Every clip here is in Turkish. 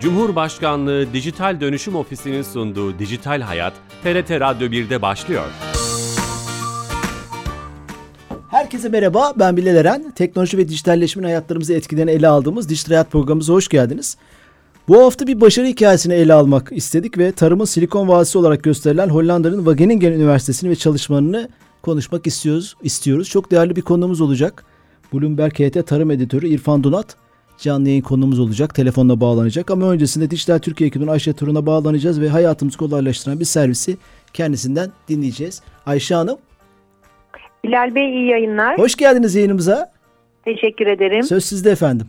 Cumhurbaşkanlığı Dijital Dönüşüm Ofisi'nin sunduğu Dijital Hayat, TRT Radyo 1'de başlıyor. Herkese merhaba, ben Bilal Eren. Teknoloji ve dijitalleşmenin hayatlarımızı etkilerini ele aldığımız Dijital Hayat programımıza hoş geldiniz. Bu hafta bir başarı hikayesini ele almak istedik ve tarımın Silikon Vadisi olarak gösterilen Hollanda'nın Wageningen Üniversitesi'ni ve çalışmalarını konuşmak istiyoruz. istiyoruz. Çok değerli bir konuğumuz olacak. Bloomberg HT Tarım Editörü İrfan Donat canlı yayın konumuz olacak. Telefonla bağlanacak ama öncesinde Dijital Türkiye ekibinin Ayşe Turun'a bağlanacağız ve hayatımızı kolaylaştıran bir servisi kendisinden dinleyeceğiz. Ayşe Hanım. Bilal Bey iyi yayınlar. Hoş geldiniz yayınımıza. Teşekkür ederim. Söz sizde efendim.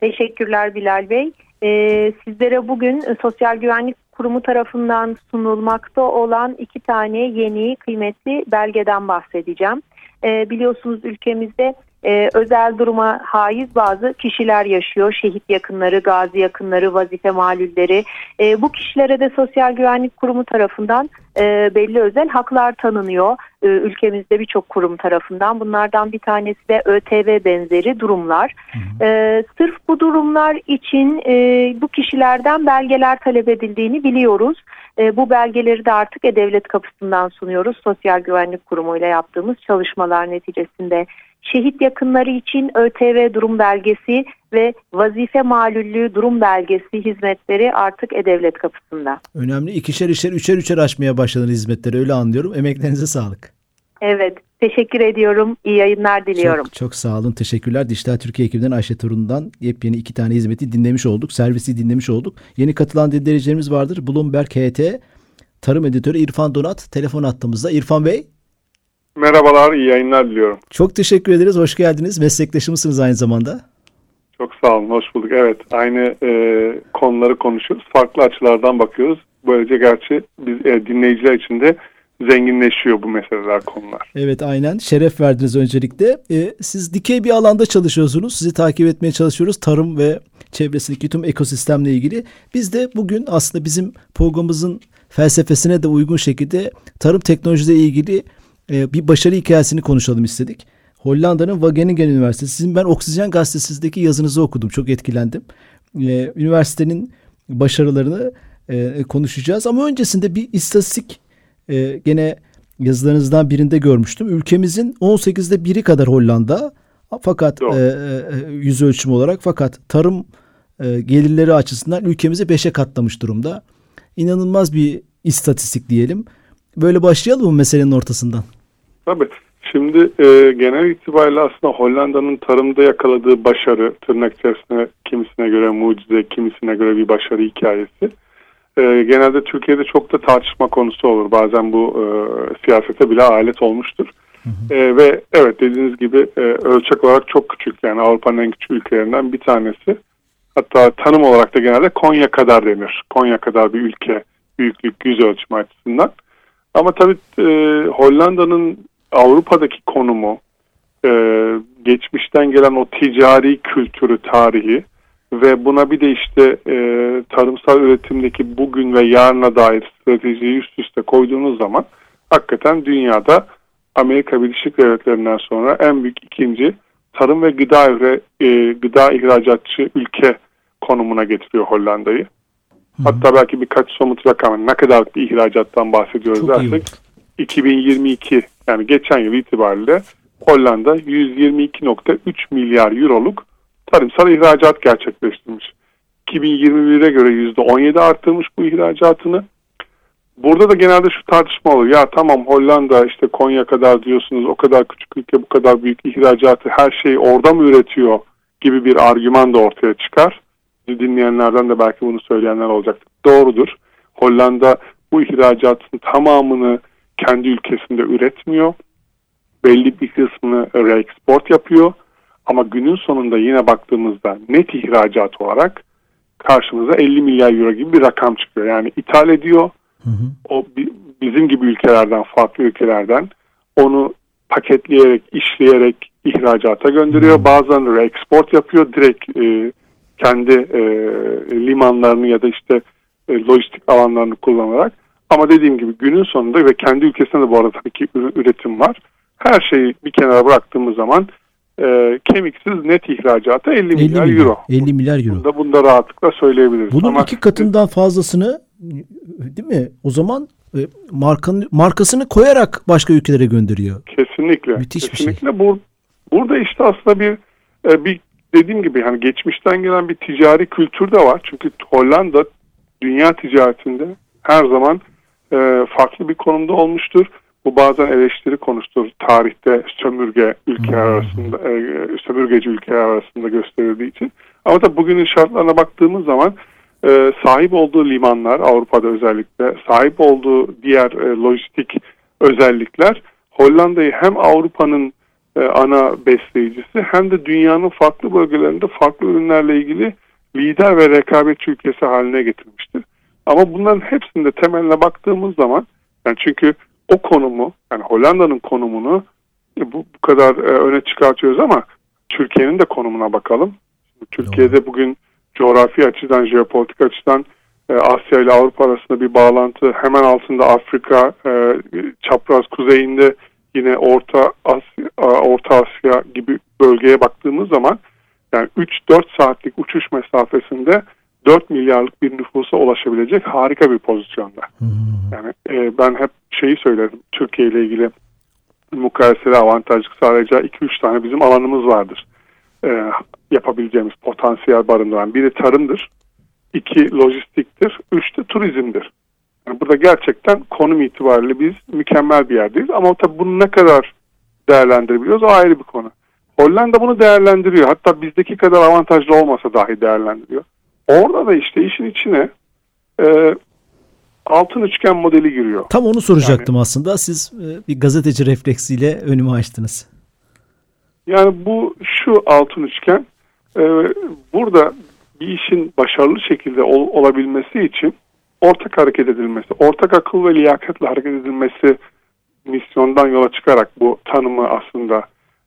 Teşekkürler Bilal Bey. Ee, sizlere bugün Sosyal Güvenlik Kurumu tarafından sunulmakta olan iki tane yeni kıymetli belgeden bahsedeceğim. Ee, biliyorsunuz ülkemizde e, özel duruma haiz bazı kişiler yaşıyor. Şehit yakınları, gazi yakınları, vazife malulleri. E, bu kişilere de Sosyal Güvenlik Kurumu tarafından e, belli özel haklar tanınıyor. E, ülkemizde birçok kurum tarafından. Bunlardan bir tanesi de ÖTV benzeri durumlar. E, sırf bu durumlar için e, bu kişilerden belgeler talep edildiğini biliyoruz. E, bu belgeleri de artık E-Devlet kapısından sunuyoruz. Sosyal Güvenlik Kurumu ile yaptığımız çalışmalar neticesinde şehit yakınları için ÖTV durum belgesi ve vazife malüllüğü durum belgesi hizmetleri artık E-Devlet kapısında. Önemli. ikişer işer, üçer üçer açmaya başladınız hizmetleri öyle anlıyorum. Emeklerinize sağlık. Evet. Teşekkür ediyorum. İyi yayınlar diliyorum. Çok, çok sağ olun. Teşekkürler. Dijital Türkiye ekibinden Ayşe Turun'dan yepyeni iki tane hizmeti dinlemiş olduk. Servisi dinlemiş olduk. Yeni katılan dinleyicilerimiz vardır. Bloomberg HT Tarım Editörü İrfan Donat telefon attığımızda. İrfan Bey. Merhabalar, iyi yayınlar diliyorum. Çok teşekkür ederiz, hoş geldiniz. Meslektaşımızsınız aynı zamanda. Çok sağ olun, hoş bulduk. Evet, aynı e, konuları konuşuyoruz. Farklı açılardan bakıyoruz. Böylece gerçi biz e, dinleyiciler için de zenginleşiyor bu meseleler, konular. Evet, aynen. Şeref verdiniz öncelikle. E, siz dikey bir alanda çalışıyorsunuz. Sizi takip etmeye çalışıyoruz. Tarım ve çevresindeki tüm ekosistemle ilgili. Biz de bugün aslında bizim programımızın felsefesine de uygun şekilde tarım teknolojisiyle ilgili e, bir başarı hikayesini konuşalım istedik. Hollanda'nın Wageningen Üniversitesi. Sizin ben Oksijen Gazetesi'ndeki yazınızı okudum. Çok etkilendim. E, üniversitenin başarılarını e, konuşacağız. Ama öncesinde bir istatistik e, gene yazılarınızdan birinde görmüştüm. Ülkemizin 18'de biri kadar Hollanda. Fakat e, e, yüz ölçümü olarak fakat tarım e, gelirleri açısından ülkemizi 5'e katlamış durumda. İnanılmaz bir istatistik diyelim. Böyle başlayalım mı meselenin ortasından? Tabii. Şimdi e, genel itibariyle aslında Hollanda'nın tarımda yakaladığı başarı, tırnak içerisinde kimisine göre mucize, kimisine göre bir başarı hikayesi. E, genelde Türkiye'de çok da tartışma konusu olur. Bazen bu e, siyasete bile alet olmuştur. Hı hı. E, ve evet dediğiniz gibi e, ölçek olarak çok küçük. Yani Avrupa'nın en küçük ülkelerinden bir tanesi. Hatta tanım olarak da genelde Konya kadar denir. Konya kadar bir ülke büyüklük yüz ölçümü açısından. Ama tabii e, Hollanda'nın Avrupa'daki konumu, e, geçmişten gelen o ticari kültürü, tarihi ve buna bir de işte e, tarımsal üretimdeki bugün ve yarına dair stratejiyi üst üste koyduğunuz zaman hakikaten dünyada Amerika Birleşik Devletleri'nden sonra en büyük ikinci tarım ve gıda e, gıda ihracatçı ülke konumuna getiriyor Hollanda'yı. Hatta belki birkaç somut rakam ne kadar bir ihracattan bahsediyoruz Çok dersek 2022 yani geçen yıl itibariyle Hollanda 122.3 milyar euroluk tarımsal ihracat gerçekleştirmiş. 2021'e göre %17 arttırmış bu ihracatını. Burada da genelde şu tartışma olur. Ya tamam Hollanda işte Konya kadar diyorsunuz o kadar küçük ülke bu kadar büyük ihracatı her şeyi orada mı üretiyor gibi bir argüman da ortaya çıkar dinleyenlerden de belki bunu söyleyenler olacaktır. Doğrudur. Hollanda bu ihracatın tamamını kendi ülkesinde üretmiyor. Belli bir kısmını reexport yapıyor. Ama günün sonunda yine baktığımızda net ihracat olarak karşımıza 50 milyar euro gibi bir rakam çıkıyor. Yani ithal ediyor. Hı hı. O bizim gibi ülkelerden, farklı ülkelerden onu paketleyerek, işleyerek ihracata gönderiyor. Hı. Bazen reexport yapıyor. Direkt e, kendi e, limanlarını ya da işte e, lojistik alanlarını kullanarak ama dediğim gibi günün sonunda ve kendi ülkesinde de bu arada tabii ki üretim var. Her şeyi bir kenara bıraktığımız zaman e, kemiksiz net ihracata 50, 50 milyar, milyar euro. 50 milyar euro. Bunda, bunda rahatlıkla söyleyebiliriz. Bunun Ama, iki katından fazlasını değil mi? O zaman e, markanın markasını koyarak başka ülkelere gönderiyor. Kesinlikle. Müthiş kesinlikle. bir şey. Bur, burada işte aslında bir e, bir dediğim gibi hani geçmişten gelen bir ticari kültür de var. Çünkü Hollanda dünya ticaretinde her zaman e, farklı bir konumda olmuştur. Bu bazen eleştiri konusudur. Tarihte sömürge ülkeler hmm. arasında, e, sömürgeci ülkeler arasında gösterildiği için. Ama da bugünün şartlarına baktığımız zaman e, sahip olduğu limanlar Avrupa'da özellikle sahip olduğu diğer e, lojistik özellikler Hollanda'yı hem Avrupa'nın e, ana besleyicisi hem de dünyanın farklı bölgelerinde farklı ürünlerle ilgili lider ve rekabetçi ülkesi haline getirmiştir. Ama bunların hepsinde temeline baktığımız zaman yani çünkü o konumu yani Hollanda'nın konumunu bu, bu kadar e, öne çıkartıyoruz ama Türkiye'nin de konumuna bakalım. Türkiye'de bugün coğrafi açıdan, jeopolitik açıdan e, Asya ile Avrupa arasında bir bağlantı. Hemen altında Afrika, e, çapraz kuzeyinde yine Orta Asya, Orta Asya gibi bölgeye baktığımız zaman yani 3-4 saatlik uçuş mesafesinde 4 milyarlık bir nüfusa ulaşabilecek harika bir pozisyonda. Hmm. Yani e, ben hep şeyi söylerim Türkiye ile ilgili mukayeseli avantajlık sağlayacağı 2-3 tane bizim alanımız vardır. E, yapabileceğimiz potansiyel barındıran. Biri tarımdır, iki lojistiktir, üç de turizmdir. Yani burada gerçekten konum itibariyle biz mükemmel bir yerdeyiz. Ama tabii bunu ne kadar değerlendirebiliyoruz o ayrı bir konu. Hollanda bunu değerlendiriyor. Hatta bizdeki kadar avantajlı olmasa dahi değerlendiriyor. Orada da işte işin içine e, altın üçgen modeli giriyor. Tam onu soracaktım yani, aslında. Siz e, bir gazeteci refleksiyle önümü açtınız. Yani bu şu altın üçgen e, burada bir işin başarılı şekilde ol, olabilmesi için ortak hareket edilmesi, ortak akıl ve liyakatla hareket edilmesi misyondan yola çıkarak bu tanımı aslında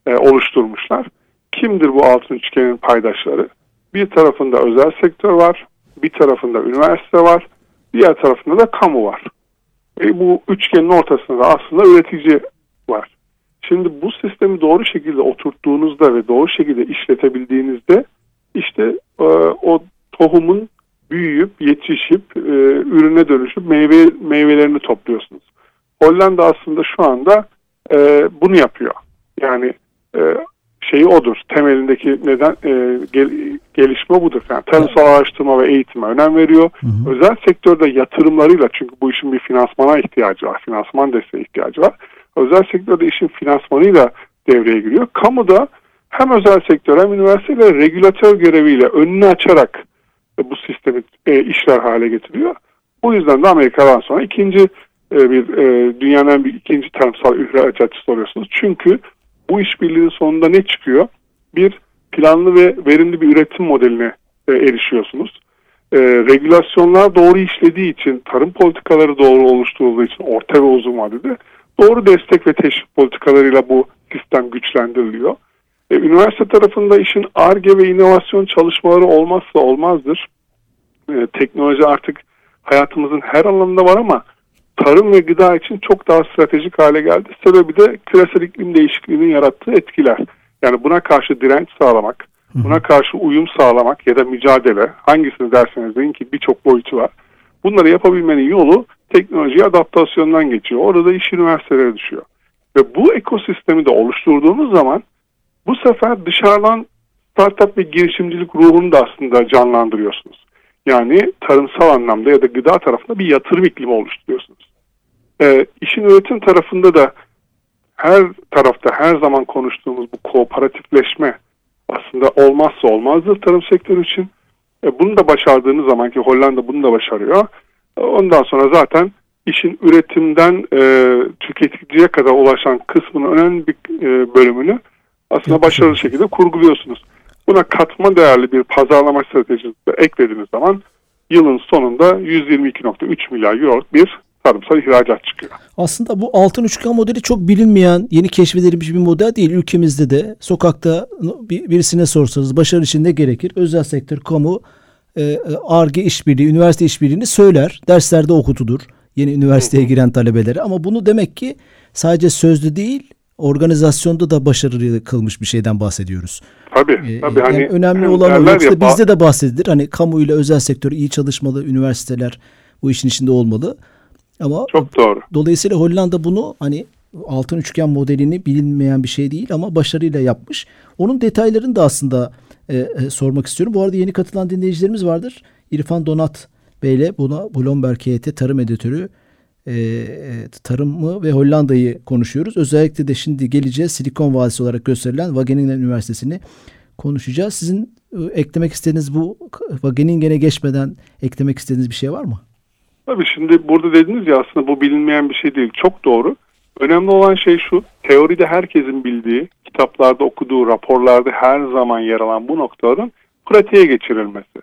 e, oluşturmuşlar. Kimdir bu altın üçgenin paydaşları? Bir tarafında özel sektör var, bir tarafında üniversite var, diğer tarafında da kamu var. E, bu üçgenin ortasında da aslında üretici var. Şimdi bu sistemi doğru şekilde oturttuğunuzda ve doğru şekilde işletebildiğinizde işte e, o tohumun büyüyüp yetişip e, ürüne dönüşüp meyve meyvelerini topluyorsunuz. Hollanda aslında şu anda e, bunu yapıyor. Yani e, şeyi odur. Temelindeki neden e, gel, gelişme budur. Yani tarımsal araştırma ve eğitime önem veriyor. Hı hı. Özel sektörde yatırımlarıyla çünkü bu işin bir finansmana ihtiyacı var. Finansman desteği ihtiyacı var. Özel sektörde işin finansmanıyla devreye giriyor. Kamuda hem özel sektör hem üniversiteyle regülatör göreviyle önünü açarak bu sistemi e, işler hale getiriyor. Bu yüzden de Amerika'dan sonra ikinci e, bir e, dünyanın büyük ikinci tarımsal ihracatçısı oluyorsunuz. Çünkü bu işbirliğinin sonunda ne çıkıyor? Bir planlı ve verimli bir üretim modeline e, erişiyorsunuz. E, regülasyonlar doğru işlediği için, tarım politikaları doğru oluşturulduğu için orta ve uzun vadede doğru destek ve teşvik politikalarıyla bu sistem güçlendiriliyor. E, üniversite tarafında işin ARGE ve inovasyon çalışmaları olmazsa olmazdır. E, teknoloji artık hayatımızın her alanında var ama tarım ve gıda için çok daha stratejik hale geldi. Sebebi de küresel iklim değişikliğinin yarattığı etkiler. Yani buna karşı direnç sağlamak, buna karşı uyum sağlamak ya da mücadele hangisini derseniz deyin ki birçok boyutu var. Bunları yapabilmenin yolu teknoloji adaptasyondan geçiyor. Orada da iş üniversitelere düşüyor. Ve bu ekosistemi de oluşturduğunuz zaman bu sefer dışarıdan startup ve girişimcilik ruhunu da aslında canlandırıyorsunuz. Yani tarımsal anlamda ya da gıda tarafında bir yatırım iklimi oluşturuyorsunuz. Ee, işin üretim tarafında da her tarafta her zaman konuştuğumuz bu kooperatifleşme aslında olmazsa olmazdır tarım sektörü için. E, bunu da başardığınız zaman ki Hollanda bunu da başarıyor. E, ondan sonra zaten işin üretimden e, tüketiciye kadar ulaşan kısmının önemli bir e, bölümünü aslında başarılı şekilde kurguluyorsunuz. Buna katma değerli bir pazarlama stratejisi eklediğiniz zaman yılın sonunda 122.3 milyar euro bir tarımsal ihracat çıkıyor. Aslında bu altın üçgen modeli çok bilinmeyen, yeni keşfedilmiş bir model değil. Ülkemizde de sokakta birisine sorsanız başarı için ne gerekir? Özel sektör, kamu, ARGE işbirliği, üniversite işbirliğini söyler. Derslerde okutulur yeni üniversiteye giren talebelere. Ama bunu demek ki sadece sözlü değil organizasyonda da başarılı kılmış bir şeyden bahsediyoruz. Tabii. Ee, tabii. Yani hani, önemli hani olan o. Yoksa ya, bizde de bahsedilir. Hani kamu ile özel sektör iyi çalışmalı, üniversiteler bu işin içinde olmalı. Ama Çok doğru. dolayısıyla Hollanda bunu hani altın üçgen modelini bilinmeyen bir şey değil ama başarıyla yapmış. Onun detaylarını da aslında e, e, sormak istiyorum. Bu arada yeni katılan dinleyicilerimiz vardır. İrfan Donat Bey'le buna Bloomberg HT Tarım Editörü e, e, tarımı ve Hollanda'yı konuşuyoruz. Özellikle de şimdi geleceğiz Silikon Vadisi olarak gösterilen Wageningen Üniversitesi'ni konuşacağız. Sizin e, eklemek istediğiniz bu Wageningen'e geçmeden eklemek istediğiniz bir şey var mı? Tabii şimdi burada dediniz ya aslında bu bilinmeyen bir şey değil. Çok doğru. Önemli olan şey şu. Teoride herkesin bildiği, kitaplarda okuduğu, raporlarda her zaman yer alan bu noktaların pratiğe geçirilmesi.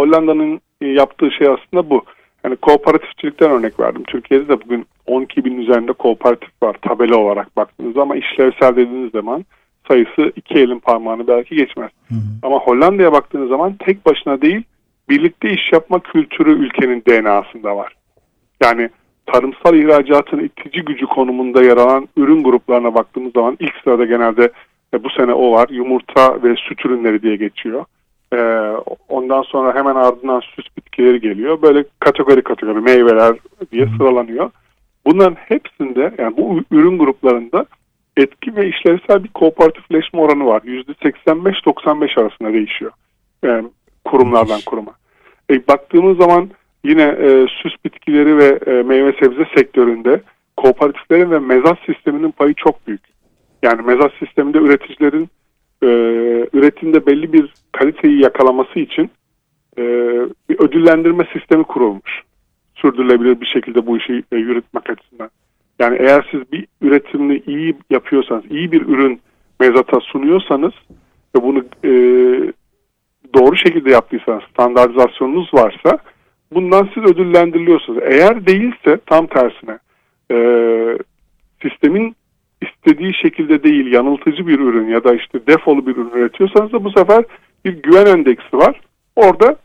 Hollanda'nın yaptığı şey aslında bu. Yani kooperatifçilikten örnek verdim. Türkiye'de de bugün 12 bin üzerinde kooperatif var tabela olarak baktığınızda ama işlevsel dediğiniz zaman sayısı iki elin parmağını belki geçmez. Hı hı. Ama Hollanda'ya baktığınız zaman tek başına değil birlikte iş yapma kültürü ülkenin DNA'sında var. Yani tarımsal ihracatın itici gücü konumunda yer alan ürün gruplarına baktığımız zaman ilk sırada genelde e, bu sene o var. Yumurta ve süt ürünleri diye geçiyor. E, ondan sonra hemen ardından süs bitkileri geliyor. Böyle kategori kategori meyveler diye sıralanıyor. Bunların hepsinde yani bu ürün gruplarında etki ve işlevsel bir kooperatifleşme oranı var. %85-95 arasında değişiyor. Yani kurumlardan kuruma. E, baktığımız zaman yine e, süs bitkileri ve e, meyve sebze sektöründe kooperatiflerin ve mezat sisteminin payı çok büyük. Yani mezat sisteminde üreticilerin e, üretimde belli bir kaliteyi yakalaması için e, bir ödüllendirme sistemi kurulmuş. Sürdürülebilir bir şekilde bu işi e, yürütmek açısından. Yani eğer siz bir üretimini iyi yapıyorsanız, iyi bir ürün mezata sunuyorsanız ve bunu e, doğru şekilde yaptıysanız, standartizasyonunuz varsa bundan siz ödüllendiriliyorsunuz. Eğer değilse tam tersine e, sistemin istediği şekilde değil yanıltıcı bir ürün ya da işte defolu bir ürün üretiyorsanız da bu sefer bir güven endeksi var. Orada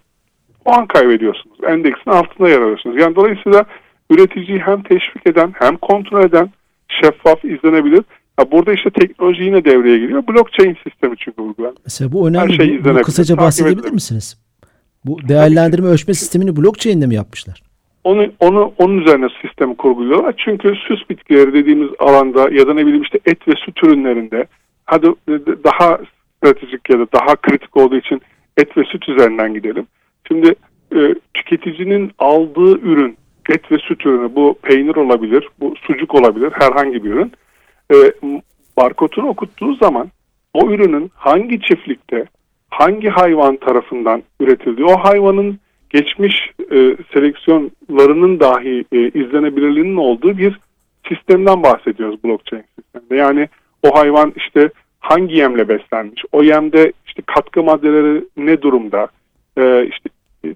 puan kaybediyorsunuz. Endeksin altında yer alıyorsunuz. Yani dolayısıyla üreticiyi hem teşvik eden hem kontrol eden şeffaf izlenebilir. Ha burada işte teknoloji yine devreye giriyor. Blockchain sistemi çünkü uygulanan. Mesela bu önemli. Her şey bu, bu kısaca bahsedebilir misiniz? Bu değerlendirme ölçme sistemini blockchain'de mi yapmışlar? Onu, onu onun üzerine sistemi kurguluyorlar. Çünkü süs bitkileri dediğimiz alanda ya da ne bileyim işte et ve süt ürünlerinde hadi daha stratejik ya da daha kritik olduğu için et ve süt üzerinden gidelim. Şimdi e, tüketicinin aldığı ürün et ve süt ürünü bu peynir olabilir, bu sucuk olabilir, herhangi bir ürün. E, barkodunu okuttuğu zaman o ürünün hangi çiftlikte, hangi hayvan tarafından üretildiği, o hayvanın geçmiş e, seleksiyonlarının dahi e, izlenebilirliğinin olduğu bir sistemden bahsediyoruz blockchain sisteminde. Yani o hayvan işte hangi yemle beslenmiş, o yemde işte katkı maddeleri ne durumda, e, işte e,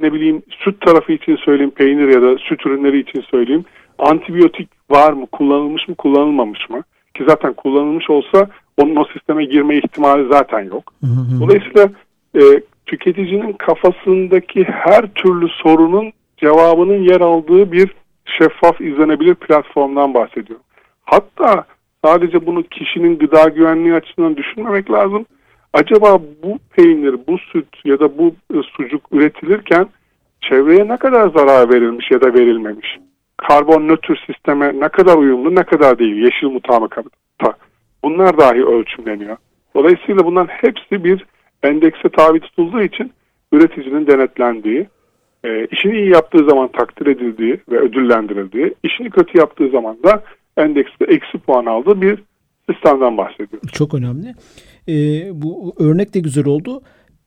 ne bileyim süt tarafı için söyleyeyim, peynir ya da süt ürünleri için söyleyeyim, antibiyotik var mı, kullanılmış mı, kullanılmamış mı? Ki zaten kullanılmış olsa onun o sisteme girme ihtimali zaten yok. Dolayısıyla e, tüketicinin kafasındaki her türlü sorunun cevabının yer aldığı bir şeffaf izlenebilir platformdan bahsediyorum. Hatta sadece bunu kişinin gıda güvenliği açısından düşünmemek lazım. Acaba bu peynir, bu süt ya da bu e, sucuk üretilirken çevreye ne kadar zarar verilmiş ya da verilmemiş? Karbon nötr sisteme ne kadar uyumlu, ne kadar değil? Yeşil mutabakata. Bunlar dahi ölçümleniyor. Dolayısıyla bunların hepsi bir endekse tabi tutulduğu için üreticinin denetlendiği, e, işini iyi yaptığı zaman takdir edildiği ve ödüllendirildiği, işini kötü yaptığı zaman da endekste eksi puan aldığı bir sistemden bahsediyoruz. Çok önemli. E, bu örnek de güzel oldu.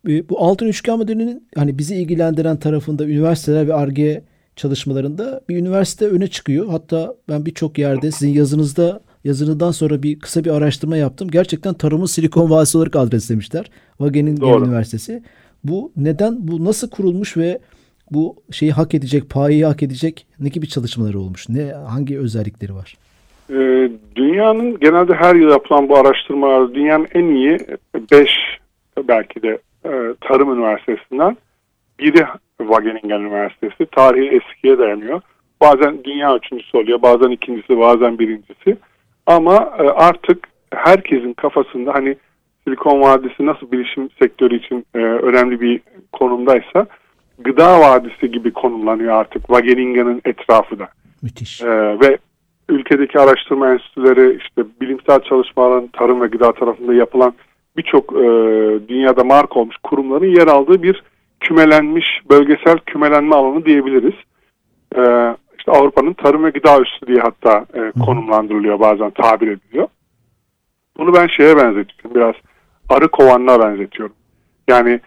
E, bu altın üçgen modelinin hani bizi ilgilendiren tarafında üniversiteler ve ARGE çalışmalarında bir üniversite öne çıkıyor. Hatta ben birçok yerde sizin yazınızda yazınından sonra bir kısa bir araştırma yaptım. Gerçekten tarımın Silikon Vadisi olarak adreslemişler. Wageningen Üniversitesi. Bu neden, bu nasıl kurulmuş ve bu şeyi hak edecek, payı hak edecek ne gibi çalışmaları olmuş? Ne hangi özellikleri var? Ee, dünyanın genelde her yıl yapılan bu araştırmalar dünyanın en iyi 5 belki de e, tarım üniversitesinden biri Wageningen Üniversitesi. Tarihi eskiye dayanıyor. Bazen dünya üçüncüsü oluyor, bazen ikincisi, bazen birincisi. Ama e, artık herkesin kafasında hani Silikon Vadisi nasıl bilişim sektörü için e, önemli bir konumdaysa gıda vadisi gibi konumlanıyor artık Wageninga'nın etrafı da. Müthiş. E, ve ülkedeki araştırma enstitüleri işte bilimsel çalışmaların tarım ve gıda tarafında yapılan birçok e, dünyada marka olmuş kurumların yer aldığı bir kümelenmiş bölgesel kümelenme alanı diyebiliriz. E, işte Avrupa'nın tarım ve gıda üssü diye hatta e, konumlandırılıyor bazen tabir ediliyor. Bunu ben şeye benzetiyorum biraz arı kovanına benzetiyorum. Yani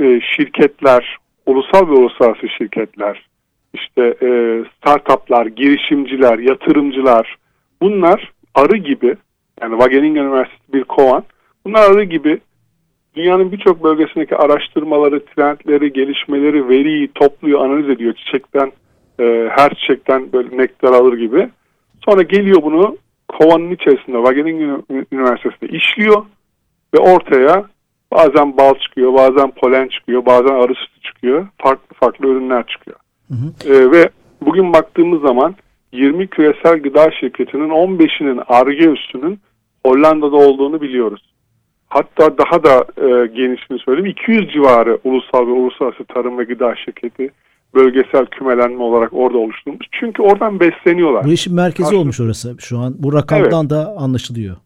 e, şirketler, ulusal ve uluslararası şirketler, işte e, startuplar, girişimciler, yatırımcılar bunlar arı gibi yani Wageningen Üniversitesi bir kovan bunlar arı gibi dünyanın birçok bölgesindeki araştırmaları, trendleri, gelişmeleri, veriyi topluyor, analiz ediyor çiçekten e, her çiçekten böyle nektar alır gibi. Sonra geliyor bunu kovanın içerisinde Wageningen Üniversitesi'nde işliyor ve ortaya bazen bal çıkıyor, bazen polen çıkıyor, bazen arı sütü çıkıyor. Farklı farklı ürünler çıkıyor. Hı hı. E, ve bugün baktığımız zaman 20 küresel gıda şirketinin 15'inin ARGE üstünün Hollanda'da olduğunu biliyoruz. Hatta daha da e, genişini söyleyeyim 200 civarı ulusal ve uluslararası tarım ve gıda şirketi bölgesel kümelenme olarak orada oluşturulmuş. Çünkü oradan besleniyorlar. Bu işin merkezi Karşı... olmuş orası şu an. Bu rakamdan evet. da anlaşılıyor.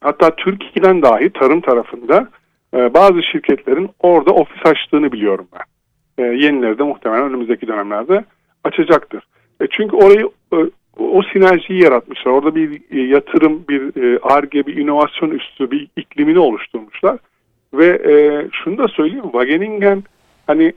Hatta Türkiye'den dahi tarım tarafında e, bazı şirketlerin orada ofis açtığını biliyorum ben. E, yenileri de muhtemelen önümüzdeki dönemlerde açacaktır. E, çünkü orayı e, o sinerjiyi yaratmışlar. Orada bir e, yatırım, bir ARGE, bir inovasyon üstü bir iklimini oluşturmuşlar. Ve e, şunu da söyleyeyim, Wageningen hani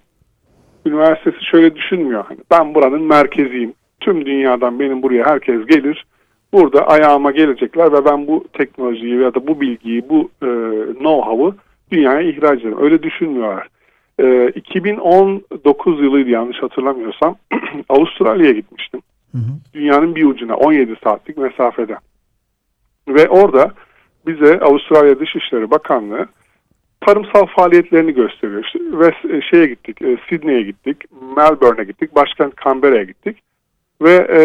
üniversitesi şöyle düşünmüyor. Hani ben buranın merkeziyim. Tüm dünyadan benim buraya herkes gelir. Burada ayağıma gelecekler ve ben bu teknolojiyi ya da bu bilgiyi, bu e, know-how'ı dünyaya ihraç ederim. Öyle düşünmüyorlar. E, 2019 yılıydı yanlış hatırlamıyorsam. Avustralya'ya gitmiştim. Hı. Dünyanın bir ucuna 17 saatlik mesafede. Ve orada bize Avustralya Dışişleri Bakanlığı tarımsal faaliyetlerini gösteriyor. İşte ve şeye gittik, e, Sydney'e gittik, Melbourne'e gittik, başkent Canberra'ya gittik. Ve e,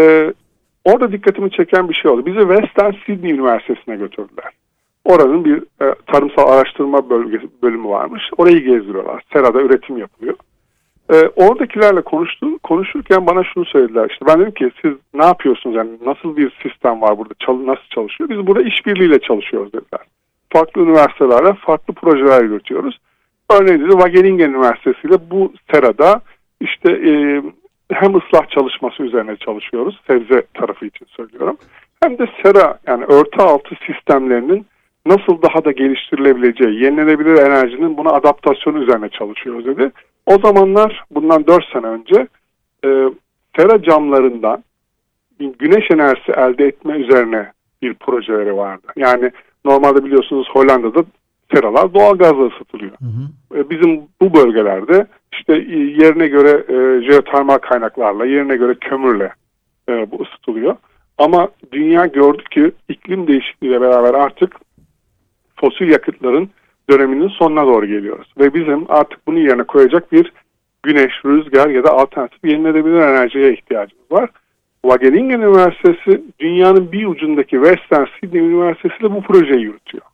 orada dikkatimi çeken bir şey oldu. Bizi Western Sydney Üniversitesi'ne götürdüler. Oranın bir e, tarımsal araştırma bölgesi, bölümü varmış. Orayı gezdiriyorlar. Serada üretim yapılıyor. E, oradakilerle konuştu, konuşurken bana şunu söylediler. İşte ben dedim ki siz ne yapıyorsunuz? Yani nasıl bir sistem var burada? Çal, nasıl çalışıyor? Biz burada işbirliğiyle çalışıyoruz dediler farklı üniversitelerle farklı projeler yürütüyoruz. Örneğin dedi Wageningen Üniversitesi ile bu serada işte e, hem ıslah çalışması üzerine çalışıyoruz. Sebze tarafı için söylüyorum. Hem de sera yani örtü altı sistemlerinin nasıl daha da geliştirilebileceği, yenilenebilir enerjinin buna adaptasyonu üzerine çalışıyoruz dedi. O zamanlar bundan 4 sene önce e, sera camlarından güneş enerjisi elde etme üzerine bir projeleri vardı. Yani Normalde biliyorsunuz Hollanda'da seralar doğal gazla ısıtılıyor. Hı hı. E, bizim bu bölgelerde işte e, yerine göre e, jeotermal kaynaklarla, yerine göre kömürle e, bu ısıtılıyor. Ama dünya gördü ki iklim değişikliğiyle beraber artık fosil yakıtların döneminin sonuna doğru geliyoruz. Ve bizim artık bunun yerine koyacak bir güneş, rüzgar ya da alternatif yenilenebilir enerjiye ihtiyacımız var. Wageningen Üniversitesi dünyanın bir ucundaki Western Sydney Üniversitesi de bu projeyi yürütüyor.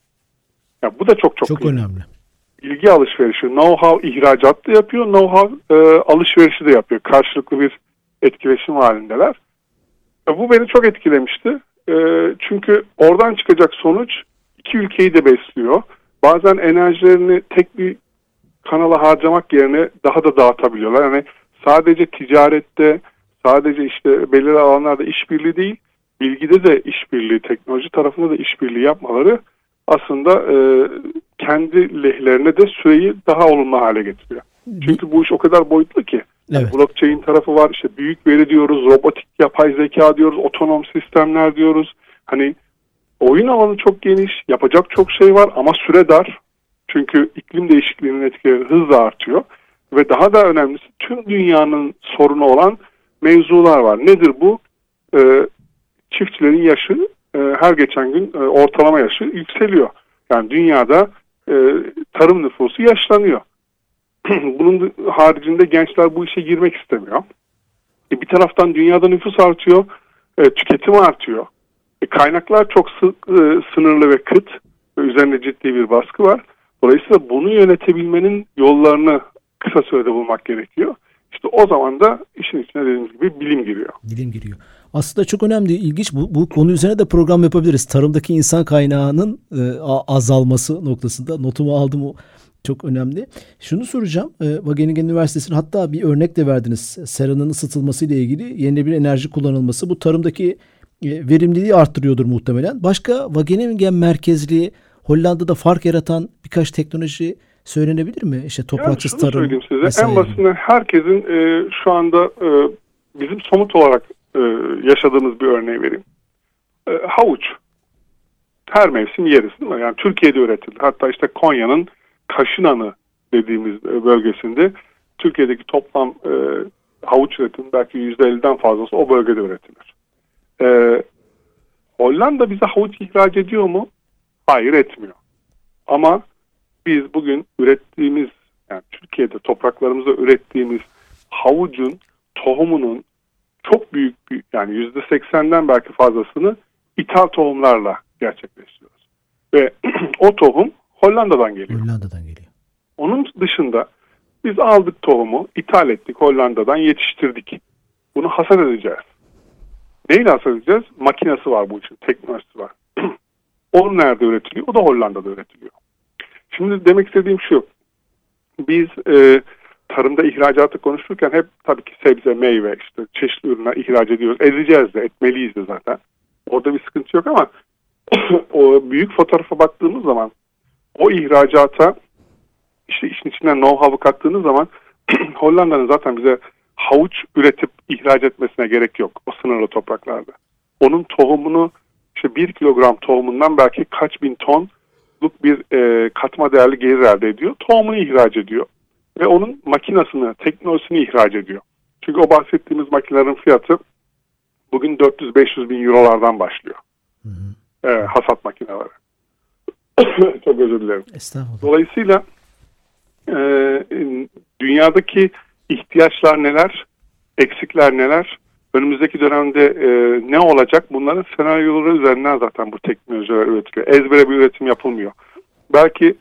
Ya bu da çok çok, çok önemli. Bilgi alışverişi, know-how ihracat da yapıyor, know-how e, alışverişi de yapıyor. Karşılıklı bir etkileşim halindeler. Ya bu beni çok etkilemişti. E, çünkü oradan çıkacak sonuç iki ülkeyi de besliyor. Bazen enerjilerini tek bir kanala harcamak yerine daha da dağıtabiliyorlar. Yani sadece ticarette, sadece işte belirli alanlarda işbirliği değil, bilgide de işbirliği, teknoloji tarafında da işbirliği yapmaları aslında e, kendi lehlerine de süreyi daha olumlu hale getiriyor. Çünkü bu iş o kadar boyutlu ki. Evet. Blockchain tarafı var, işte büyük veri diyoruz, robotik yapay zeka diyoruz, otonom sistemler diyoruz. Hani oyun alanı çok geniş, yapacak çok şey var ama süre dar. Çünkü iklim değişikliğinin etkileri hızla artıyor. Ve daha da önemlisi tüm dünyanın sorunu olan mevzular var. Nedir bu? E, çiftçilerin yaşı e, her geçen gün e, ortalama yaşı yükseliyor. Yani dünyada e, tarım nüfusu yaşlanıyor. Bunun haricinde gençler bu işe girmek istemiyor. E, bir taraftan dünyada nüfus artıyor, e, tüketim artıyor. E, kaynaklar çok sık, e, sınırlı ve kıt. Üzerinde ciddi bir baskı var. Dolayısıyla bunu yönetebilmenin yollarını kısa sürede bulmak gerekiyor. İşte o zaman da işin içine dediğimiz gibi bilim giriyor. Bilim giriyor. Aslında çok önemli, ilginç. Bu, bu konu üzerine de program yapabiliriz. Tarımdaki insan kaynağının e, azalması noktasında notumu aldım o çok önemli. Şunu soracağım. E, Wageningen Üniversitesi'nin hatta bir örnek de verdiniz. Seranın ısıtılması ile ilgili yenilenebilir enerji kullanılması bu tarımdaki verimliliği arttırıyordur muhtemelen. Başka Wageningen merkezli Hollanda'da fark yaratan birkaç teknoloji söylenebilir mi? İşte topraksız yani tarım. söyleyeyim size. En basitinden herkesin e, şu anda e, bizim somut olarak e, yaşadığımız bir örneği vereyim. E, havuç. Her mevsim yeriz değil mi? Yani Türkiye'de üretilir. Hatta işte Konya'nın Kaşınanı dediğimiz e, bölgesinde Türkiye'deki toplam e, havuç üretimi belki %50'den fazlası o bölgede üretilir. E, Hollanda bize havuç ihraç ediyor mu? Hayır etmiyor. Ama biz bugün ürettiğimiz yani Türkiye'de topraklarımızda ürettiğimiz havucun tohumunun çok büyük bir yani yüzde seksenden belki fazlasını ithal tohumlarla gerçekleştiriyoruz. Ve o tohum Hollanda'dan geliyor. Hollanda'dan geliyor. Onun dışında biz aldık tohumu, ithal ettik Hollanda'dan yetiştirdik. Bunu hasat edeceğiz. Neyle hasat edeceğiz? Makinesi var bu işin, teknolojisi var. o nerede üretiliyor? O da Hollanda'da üretiliyor. Şimdi demek istediğim şu. Biz e, tarımda ihracatı konuşurken hep tabii ki sebze, meyve, işte çeşitli ürünler ihraç ediyoruz. Edeceğiz de, etmeliyiz de zaten. Orada bir sıkıntı yok ama o büyük fotoğrafa baktığımız zaman o ihracata işte işin içinden know-how'u kattığınız zaman Hollanda'nın zaten bize havuç üretip ihraç etmesine gerek yok o sınırlı topraklarda. Onun tohumunu işte bir kilogram tohumundan belki kaç bin tonluk bir e, katma değerli gelir elde ediyor. Tohumunu ihraç ediyor ve onun makinasını, teknolojisini ihraç ediyor. Çünkü o bahsettiğimiz makinelerin fiyatı bugün 400-500 bin eurolardan başlıyor. Hı hı. E, hasat makineleri. Çok özür dilerim. Dolayısıyla e, dünyadaki ihtiyaçlar neler, eksikler neler, önümüzdeki dönemde e, ne olacak bunların senaryoları üzerinden zaten bu teknolojiler üretiliyor. Ezbere bir üretim yapılmıyor. Belki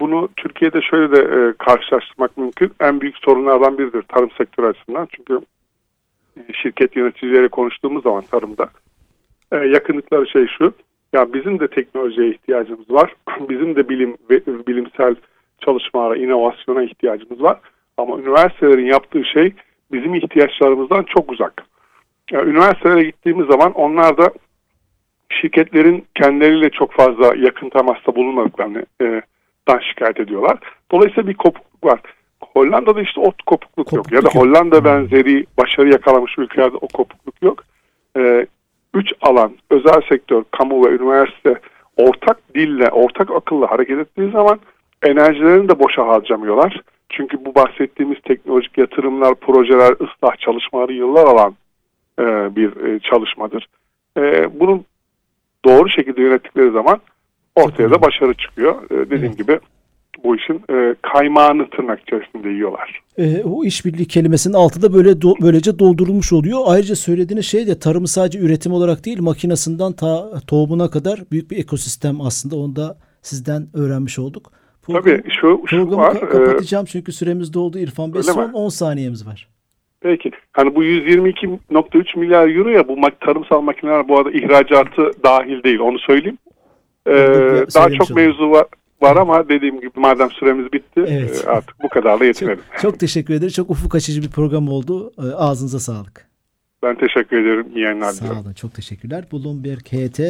bunu Türkiye'de şöyle de e, karşılaştırmak mümkün. En büyük sorunlardan biridir tarım sektörü açısından. Çünkü e, şirket yöneticileriyle konuştuğumuz zaman tarımda e, yakınlıkları şey şu. Ya bizim de teknolojiye ihtiyacımız var. Bizim de bilim ve bilimsel çalışmalara, inovasyona ihtiyacımız var. Ama üniversitelerin yaptığı şey bizim ihtiyaçlarımızdan çok uzak. Yani üniversitelere gittiğimiz zaman onlar da şirketlerin kendileriyle çok fazla yakın temasta bulunmadıklarını e, dan şikayet ediyorlar. Dolayısıyla bir kopukluk var. Hollanda'da işte o kopukluk, kopukluk yok. Ya da Hollanda yok. benzeri başarı yakalamış ülkelerde o kopukluk yok. Ee, üç alan, özel sektör, kamu ve üniversite ortak dille, ortak akılla hareket ettiği zaman enerjilerini de boşa harcamıyorlar. Çünkü bu bahsettiğimiz teknolojik yatırımlar, projeler, ıslah çalışmaları yıllar alan e, bir e, çalışmadır. E, bunu doğru şekilde yönettikleri zaman ortaya da başarı çıkıyor. E, dediğim evet. gibi bu işin e, kaymağını tırnak içerisinde yiyorlar. E, o işbirliği kelimesinin altı da böyle do, böylece doldurulmuş oluyor. Ayrıca söylediğiniz şey de tarımı sadece üretim olarak değil makinasından ta tohumuna kadar büyük bir ekosistem aslında. Onu da sizden öğrenmiş olduk. Program, Tabii şu, şu var. kapatacağım çünkü süremiz doldu İrfan Bey. Son mi? 10 saniyemiz var. Peki. Hani bu 122.3 milyar euro ya bu tarımsal makineler bu arada ihracatı dahil değil. Onu söyleyeyim. Ee, daha çok mevzu var, var ama dediğim gibi madem süremiz bitti evet. artık bu kadarla yetinelim. Çok, çok teşekkür ederim. Çok ufuk açıcı bir program oldu. Ağzınıza sağlık. Ben teşekkür ederim. İyi yayınlar Sağ olun. Çok teşekkürler. Bloomberg HT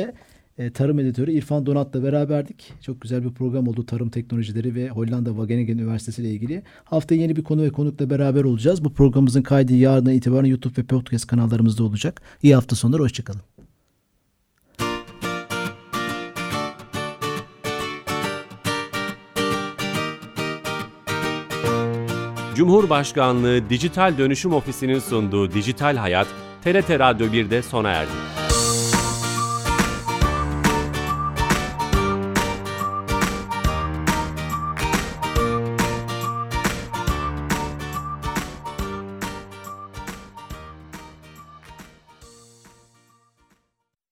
e, tarım editörü İrfan Donat'la beraberdik. Çok güzel bir program oldu tarım teknolojileri ve Hollanda Wageningen Üniversitesi ile ilgili. Haftaya yeni bir konu ve konukla beraber olacağız. Bu programımızın kaydı yarından itibaren YouTube ve podcast kanallarımızda olacak. İyi hafta sonları, hoşçakalın. Cumhurbaşkanlığı Dijital Dönüşüm Ofisi'nin sunduğu Dijital Hayat, TRT Radyo 1'de sona erdi.